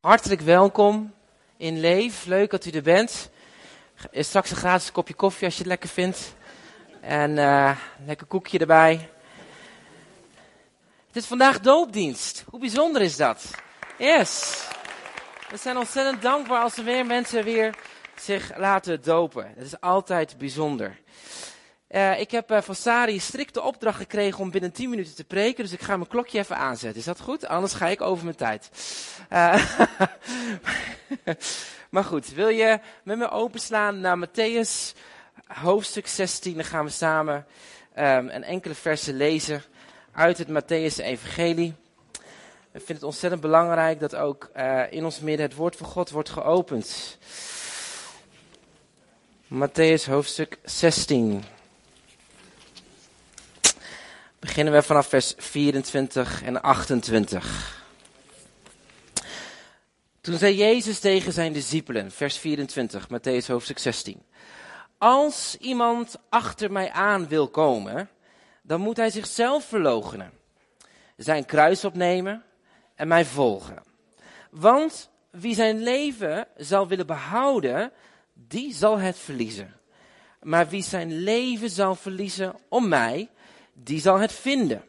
Hartelijk welkom in Leef. Leuk dat u er bent. Straks een gratis kopje koffie als je het lekker vindt. En uh, lekker koekje erbij. Het is vandaag doopdienst. Hoe bijzonder is dat? Yes. We zijn ontzettend dankbaar als er weer mensen weer zich laten dopen. Dat is altijd bijzonder. Uh, ik heb uh, van Sari strikte opdracht gekregen om binnen 10 minuten te preken, dus ik ga mijn klokje even aanzetten. Is dat goed? Anders ga ik over mijn tijd. Uh, maar goed, wil je met me openslaan naar Matthäus hoofdstuk 16? Dan gaan we samen um, een enkele versen lezen uit het Matthäus Evangelie. Ik vind het ontzettend belangrijk dat ook in ons midden het woord van God wordt geopend. Matthäus hoofdstuk 16 beginnen we vanaf vers 24 en 28. Toen zei Jezus tegen zijn discipelen, vers 24, Matthäus hoofdstuk 16. Als iemand achter mij aan wil komen, dan moet hij zichzelf verloochenen, zijn kruis opnemen en mij volgen. Want wie zijn leven zal willen behouden, die zal het verliezen. Maar wie zijn leven zal verliezen om mij, die zal het vinden.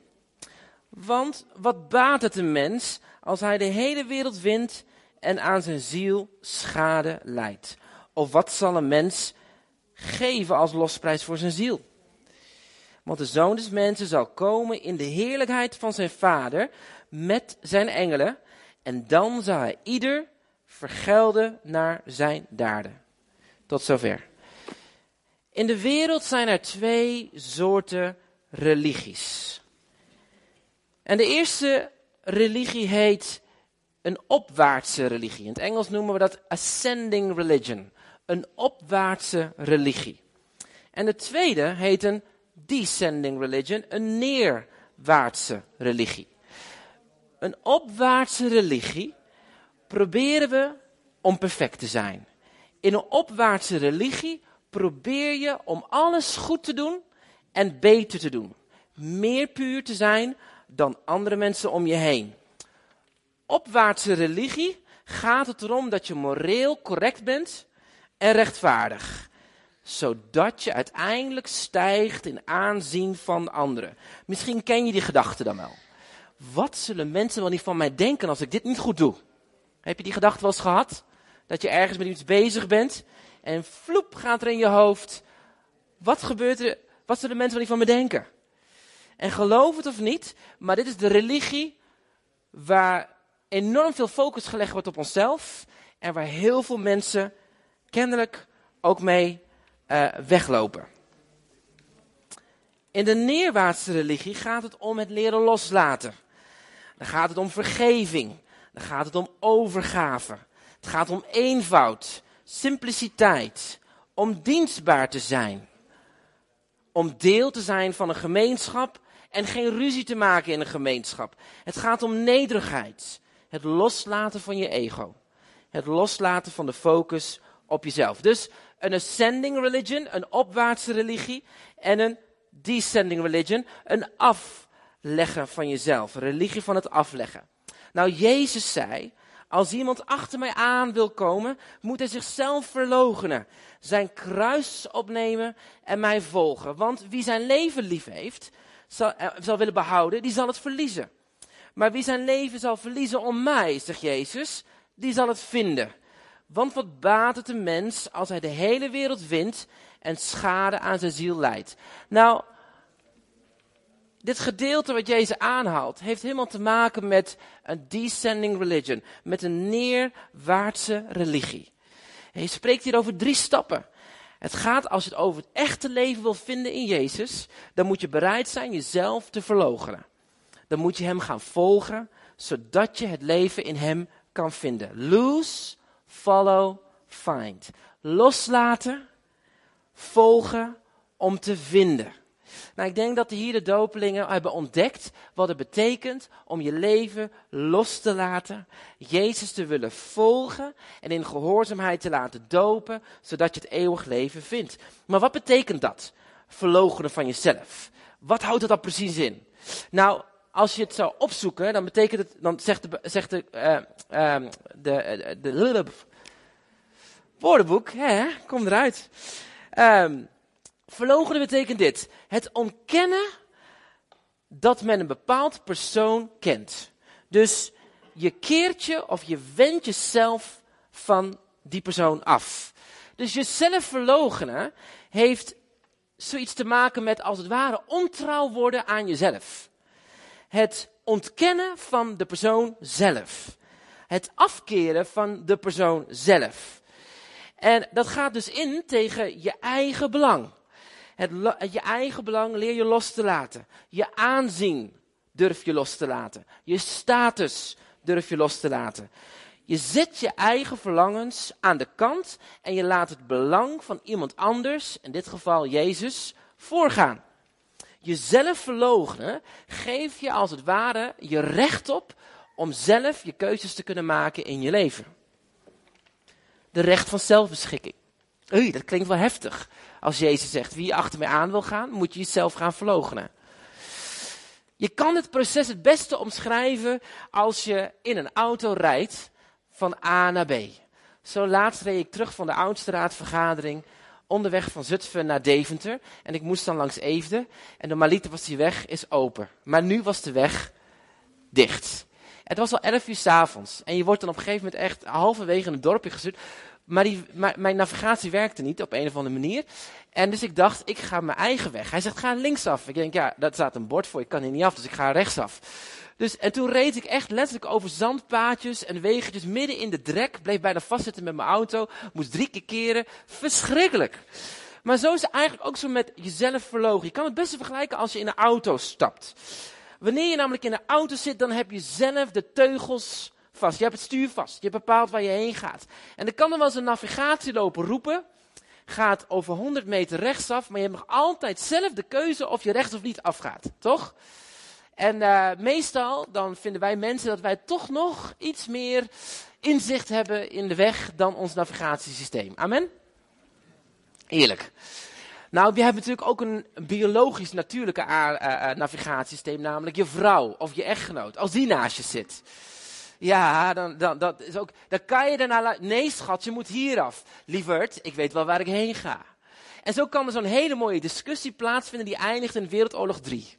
Want wat baat het een mens als hij de hele wereld wint en aan zijn ziel schade leidt? Of wat zal een mens geven als losprijs voor zijn ziel? Want de zoon des mensen zal komen in de heerlijkheid van zijn vader met zijn engelen. En dan zal hij ieder vergelden naar zijn daden. Tot zover. In de wereld zijn er twee soorten religies. En de eerste religie heet een opwaartse religie. In het Engels noemen we dat ascending religion. Een opwaartse religie. En de tweede heet een descending religion, een neerwaartse religie. Een opwaartse religie proberen we om perfect te zijn. In een opwaartse religie probeer je om alles goed te doen en beter te doen. Meer puur te zijn dan andere mensen om je heen. Opwaartse religie gaat het erom dat je moreel correct bent en rechtvaardig. Zodat je uiteindelijk stijgt in aanzien van anderen. Misschien ken je die gedachte dan wel. Wat zullen mensen wel niet van mij denken als ik dit niet goed doe? Heb je die gedachte wel eens gehad? Dat je ergens met iets bezig bent en vloep gaat er in je hoofd. Wat gebeurt er wat zullen mensen wel niet van me denken? En geloof het of niet, maar dit is de religie waar enorm veel focus gelegd wordt op onszelf. En waar heel veel mensen kennelijk ook mee uh, weglopen. In de neerwaartse religie gaat het om het leren loslaten. Dan gaat het om vergeving. Dan gaat het om overgave. Het gaat om eenvoud, simpliciteit, om dienstbaar te zijn om deel te zijn van een gemeenschap en geen ruzie te maken in een gemeenschap. Het gaat om nederigheid. Het loslaten van je ego. Het loslaten van de focus op jezelf. Dus een ascending religion, een opwaartse religie. En een descending religion, een afleggen van jezelf. Een religie van het afleggen. Nou, Jezus zei, als iemand achter mij aan wil komen, moet hij zichzelf verloochenen, zijn kruis opnemen en mij volgen. Want wie zijn leven lief heeft, zal, eh, zal willen behouden, die zal het verliezen. Maar wie zijn leven zal verliezen om mij, zegt Jezus, die zal het vinden. Want wat baat het een mens als hij de hele wereld wint en schade aan zijn ziel leidt? Nou, dit gedeelte wat Jezus aanhaalt, heeft helemaal te maken met een descending religion, met een neerwaartse religie. Hij spreekt hier over drie stappen. Het gaat, als je het over het echte leven wil vinden in Jezus, dan moet je bereid zijn jezelf te verloochenen. Dan moet je Hem gaan volgen, zodat je het leven in Hem kan vinden. Lose, follow, find. Loslaten, volgen om te vinden. Nou, ik denk dat hier de dopelingen hebben ontdekt wat het betekent om je leven los te laten, Jezus te willen volgen en in gehoorzaamheid te laten dopen, zodat je het eeuwig leven vindt. Maar wat betekent dat? Verlogenen van jezelf. Wat houdt het dan precies in? Nou, als je het zou opzoeken, dan betekent het, dan zegt de, zegt de, uh, uh, de, de, de, woordenboek, hè, kom eruit. Um, verloochenen betekent dit. Het ontkennen dat men een bepaald persoon kent. Dus je keert je of je wendt jezelf van die persoon af. Dus jezelf verloochenen heeft zoiets te maken met als het ware ontrouw worden aan jezelf. Het ontkennen van de persoon zelf. Het afkeren van de persoon zelf. En dat gaat dus in tegen je eigen belang. Het, je eigen belang leer je los te laten. Je aanzien durf je los te laten. Je status durf je los te laten. Je zet je eigen verlangens aan de kant en je laat het belang van iemand anders, in dit geval Jezus, voorgaan. Jezelf verloochenen geeft je als het ware je recht op om zelf je keuzes te kunnen maken in je leven. De recht van zelfbeschikking. Oei, dat klinkt wel heftig. Als Jezus zegt, wie achter mij aan wil gaan, moet je jezelf gaan verloochenen. Je kan het proces het beste omschrijven als je in een auto rijdt van A naar B. Zo laatst reed ik terug van de oudstraatvergadering onderweg van Zutphen naar Deventer. En ik moest dan langs Eefde. En normaliter was die weg is open. Maar nu was de weg dicht. Het was al 11 uur s avonds. En je wordt dan op een gegeven moment echt halverwege het dorpje gestuurd. Maar, die, maar mijn navigatie werkte niet op een of andere manier. En dus ik dacht, ik ga mijn eigen weg. Hij zegt, ga linksaf. Ik denk, ja, dat staat een bord voor, ik kan hier niet af, dus ik ga rechtsaf. Dus, en toen reed ik echt letterlijk over zandpaadjes en wegentjes midden in de drek. Bleef bijna vastzitten met mijn auto. Moest drie keer keren. Verschrikkelijk. Maar zo is het eigenlijk ook zo met jezelf verlogen. Je kan het beste vergelijken als je in een auto stapt. Wanneer je namelijk in een auto zit, dan heb je zelf de teugels vast. Je hebt het stuur vast. Je bepaalt waar je heen gaat. En dan kan er wel eens een navigatieloper roepen. Gaat over 100 meter rechtsaf, maar je hebt nog altijd zelf de keuze of je rechts of niet afgaat. Toch? En uh, meestal dan vinden wij mensen dat wij toch nog iets meer inzicht hebben in de weg dan ons navigatiesysteem. Amen? Eerlijk. Nou, je hebt natuurlijk ook een biologisch natuurlijke navigatiesysteem, namelijk je vrouw of je echtgenoot. Als die naast je zit. Ja, dan, dan, dat is ook, dan kan je daarna, nee schat, je moet hier af. Lieverd, ik weet wel waar ik heen ga. En zo kan er zo'n hele mooie discussie plaatsvinden die eindigt in Wereldoorlog 3.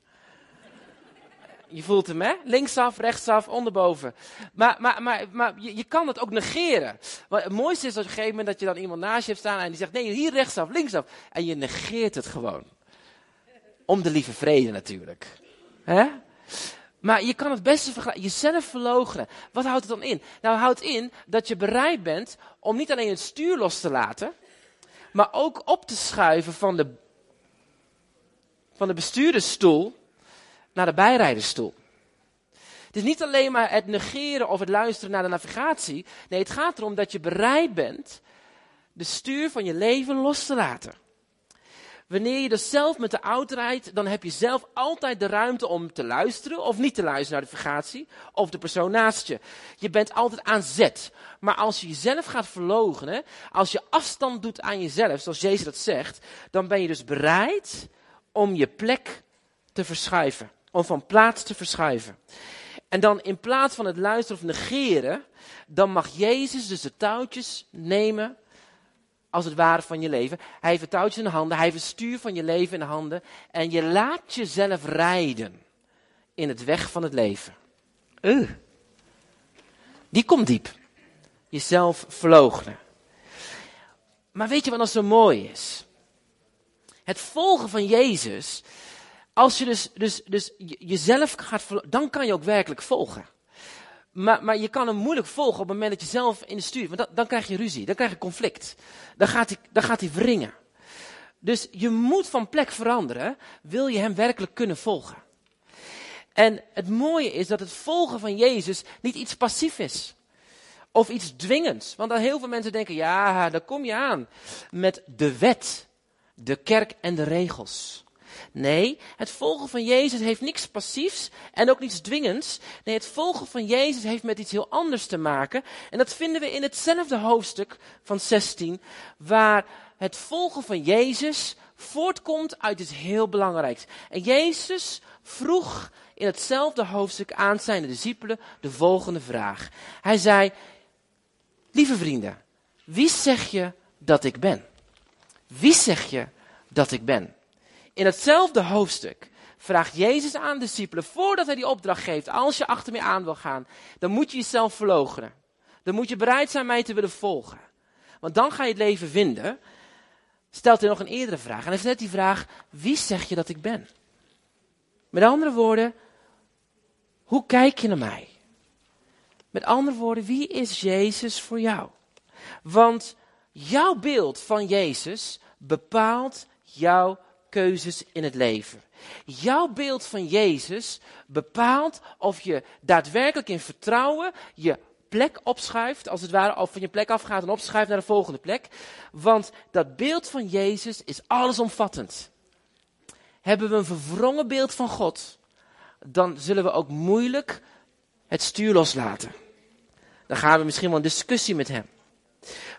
Je voelt hem, hè? Linksaf, rechtsaf, onderboven. Maar, maar, maar, maar je, je kan het ook negeren. Het mooiste is op een gegeven moment dat je dan iemand naast je hebt staan en die zegt, nee, hier rechtsaf, linksaf. En je negeert het gewoon. Om de lieve vrede natuurlijk. Hè? Maar je kan het beste jezelf verloochenen. Wat houdt het dan in? Nou, houdt in dat je bereid bent om niet alleen het stuur los te laten, maar ook op te schuiven van de, van de bestuurdersstoel naar de bijrijdersstoel. Het is niet alleen maar het negeren of het luisteren naar de navigatie. Nee, het gaat erom dat je bereid bent de stuur van je leven los te laten. Wanneer je dus zelf met de auto rijdt, dan heb je zelf altijd de ruimte om te luisteren of niet te luisteren naar de navigatie of de persoon naast je. Je bent altijd aan zet. Maar als je jezelf gaat verloochenen, als je afstand doet aan jezelf, zoals Jezus dat zegt, dan ben je dus bereid om je plek te verschuiven om van plaats te verschuiven. En dan in plaats van het luisteren of negeren, dan mag Jezus dus de touwtjes nemen als het ware van je leven. Hij heeft het touwtjes in de handen, hij stuur van je leven in de handen. En je laat jezelf rijden in het weg van het leven. Uh. Die komt diep. Jezelf verloochenen. Maar weet je wat nou zo mooi is? Het volgen van Jezus als je dus, dus, dus jezelf gaat dan kan je ook werkelijk volgen. Maar, maar je kan hem moeilijk volgen op het moment dat je zelf in de stuur, want dan, krijg je ruzie, dan krijg je conflict. Dan gaat hij, dan gaat hij wringen. Dus je moet van plek veranderen, wil je hem werkelijk kunnen volgen. En het mooie is dat het volgen van Jezus niet iets passief is. Of iets dwingends. Want dan heel veel mensen denken, ja, daar kom je aan. Met de wet, de kerk en de regels. Nee, het volgen van Jezus heeft niks passiefs en ook niets dwingends. Nee, het volgen van Jezus heeft met iets heel anders te maken. En dat vinden we in hetzelfde hoofdstuk van 16, waar het volgen van Jezus voortkomt uit iets heel belangrijks. En Jezus vroeg in hetzelfde hoofdstuk aan zijn discipelen de volgende vraag. Hij zei, lieve vrienden, wie zeg je dat ik ben? Wie zeg je dat ik ben? In hetzelfde hoofdstuk vraagt Jezus aan de discipelen, voordat hij die opdracht geeft, als je achter mij aan wil gaan, dan moet je jezelf verloochenen. Dan moet je bereid zijn mij te willen volgen. Want dan ga je het leven vinden. Stelt hij nog een eerdere vraag. En hij stelt die vraag, wie zeg je dat ik ben? Met andere woorden, hoe kijk je naar mij? Met andere woorden, wie is Jezus voor jou? Want jouw beeld van Jezus bepaalt jouw keuzes in het leven. Jouw beeld van Jezus bepaalt of je daadwerkelijk in vertrouwen je plek opschuift, als het ware, of van je plek afgaat en opschuift naar de volgende plek. Want dat beeld van Jezus is allesomvattend. Hebben we een verwrongen beeld van God, dan zullen we ook moeilijk het stuur loslaten. Dan gaan we misschien wel een discussie met hem.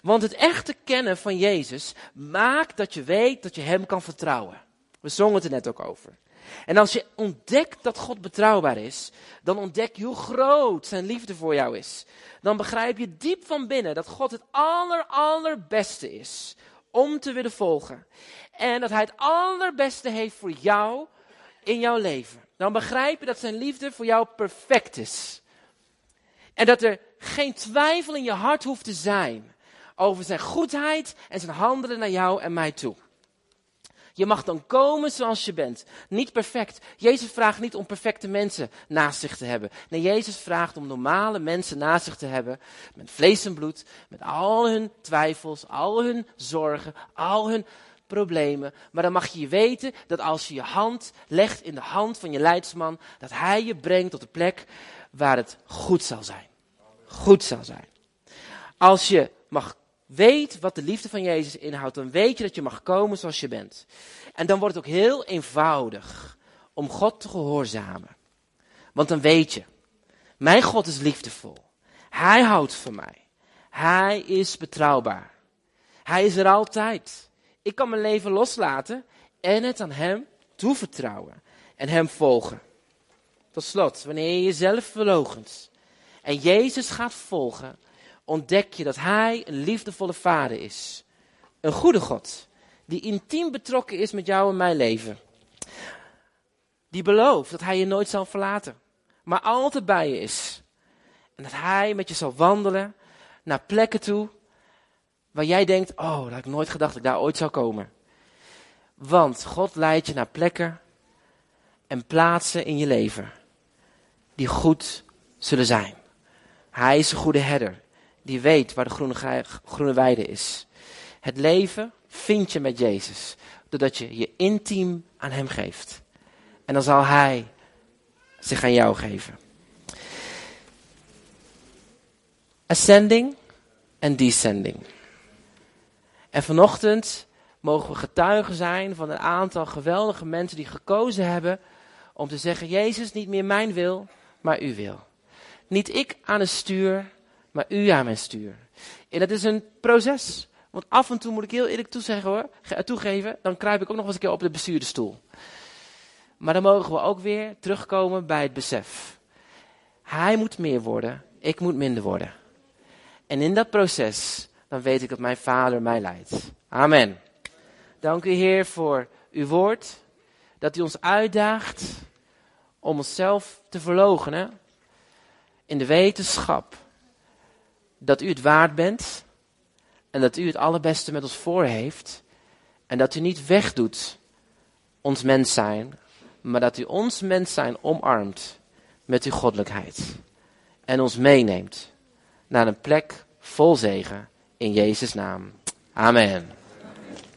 Want het echte kennen van Jezus maakt dat je weet dat je Hem kan vertrouwen. We zongen het er net ook over. En als je ontdekt dat God betrouwbaar is, dan ontdek je hoe groot zijn liefde voor jou is. Dan begrijp je diep van binnen dat God het aller, allerbeste is om te willen volgen. En dat Hij het allerbeste heeft voor jou in jouw leven. Dan begrijp je dat zijn liefde voor jou perfect is. En dat er geen twijfel in je hart hoeft te zijn over zijn goedheid en zijn handelen naar jou en mij toe. Je mag dan komen zoals je bent. Niet perfect. Jezus vraagt niet om perfecte mensen naast zich te hebben. Nee, Jezus vraagt om normale mensen naast zich te hebben. Met vlees en bloed. Met al hun twijfels, al hun zorgen, al hun problemen. Maar dan mag je weten dat als je je hand legt in de hand van je leidsman, dat hij je brengt tot de plek waar het goed zal zijn. Goed zal zijn. Als je mag weet wat de liefde van Jezus inhoudt, dan weet je dat je mag komen zoals je bent. En dan wordt het ook heel eenvoudig om God te gehoorzamen. Want dan weet je, mijn God is liefdevol. Hij houdt van mij. Hij is betrouwbaar. Hij is er altijd. Ik kan mijn leven loslaten en het aan Hem toevertrouwen en Hem volgen. Tot slot, wanneer je jezelf verloochent en Jezus gaat volgen, ontdek je dat Hij een liefdevolle Vader is. Een goede God, die intiem betrokken is met jou en mijn leven. Die belooft dat Hij je nooit zal verlaten, maar altijd bij je is. En dat Hij met je zal wandelen naar plekken toe waar jij denkt, oh, dat had ik nooit gedacht dat ik daar ooit zou komen. Want God leidt je naar plekken en plaatsen in je leven die goed zullen zijn. Hij is een goede herder die weet waar de groene, groene weide is. Het leven vind je met Jezus, doordat je je intiem aan Hem geeft. En dan zal Hij zich aan jou geven. Ascending en descending. En vanochtend mogen we getuigen zijn van een aantal geweldige mensen die gekozen hebben om te zeggen: Jezus, niet meer mijn wil, maar uw wil. Niet ik aan het stuur, maar u aan mijn stuur. En dat is een proces. Want af en toe moet ik heel eerlijk toezeggen hoor, toegeven, dan kruip ik ook nog eens een keer op de bestuurdersstoel. Maar dan mogen we ook weer terugkomen bij het besef. Hij moet meer worden, ik moet minder worden. En in dat proces, dan weet ik dat mijn vader mij leidt. Amen. Dank u Heer voor uw woord, dat u ons uitdaagt om onszelf te verloochenen in de wetenschap dat u het waard bent en dat u het allerbeste met ons voor heeft en dat u niet wegdoet ons mens zijn, maar dat u ons mens zijn omarmt met uw goddelijkheid en ons meeneemt naar een plek vol zegen in Jezus' naam. Amen.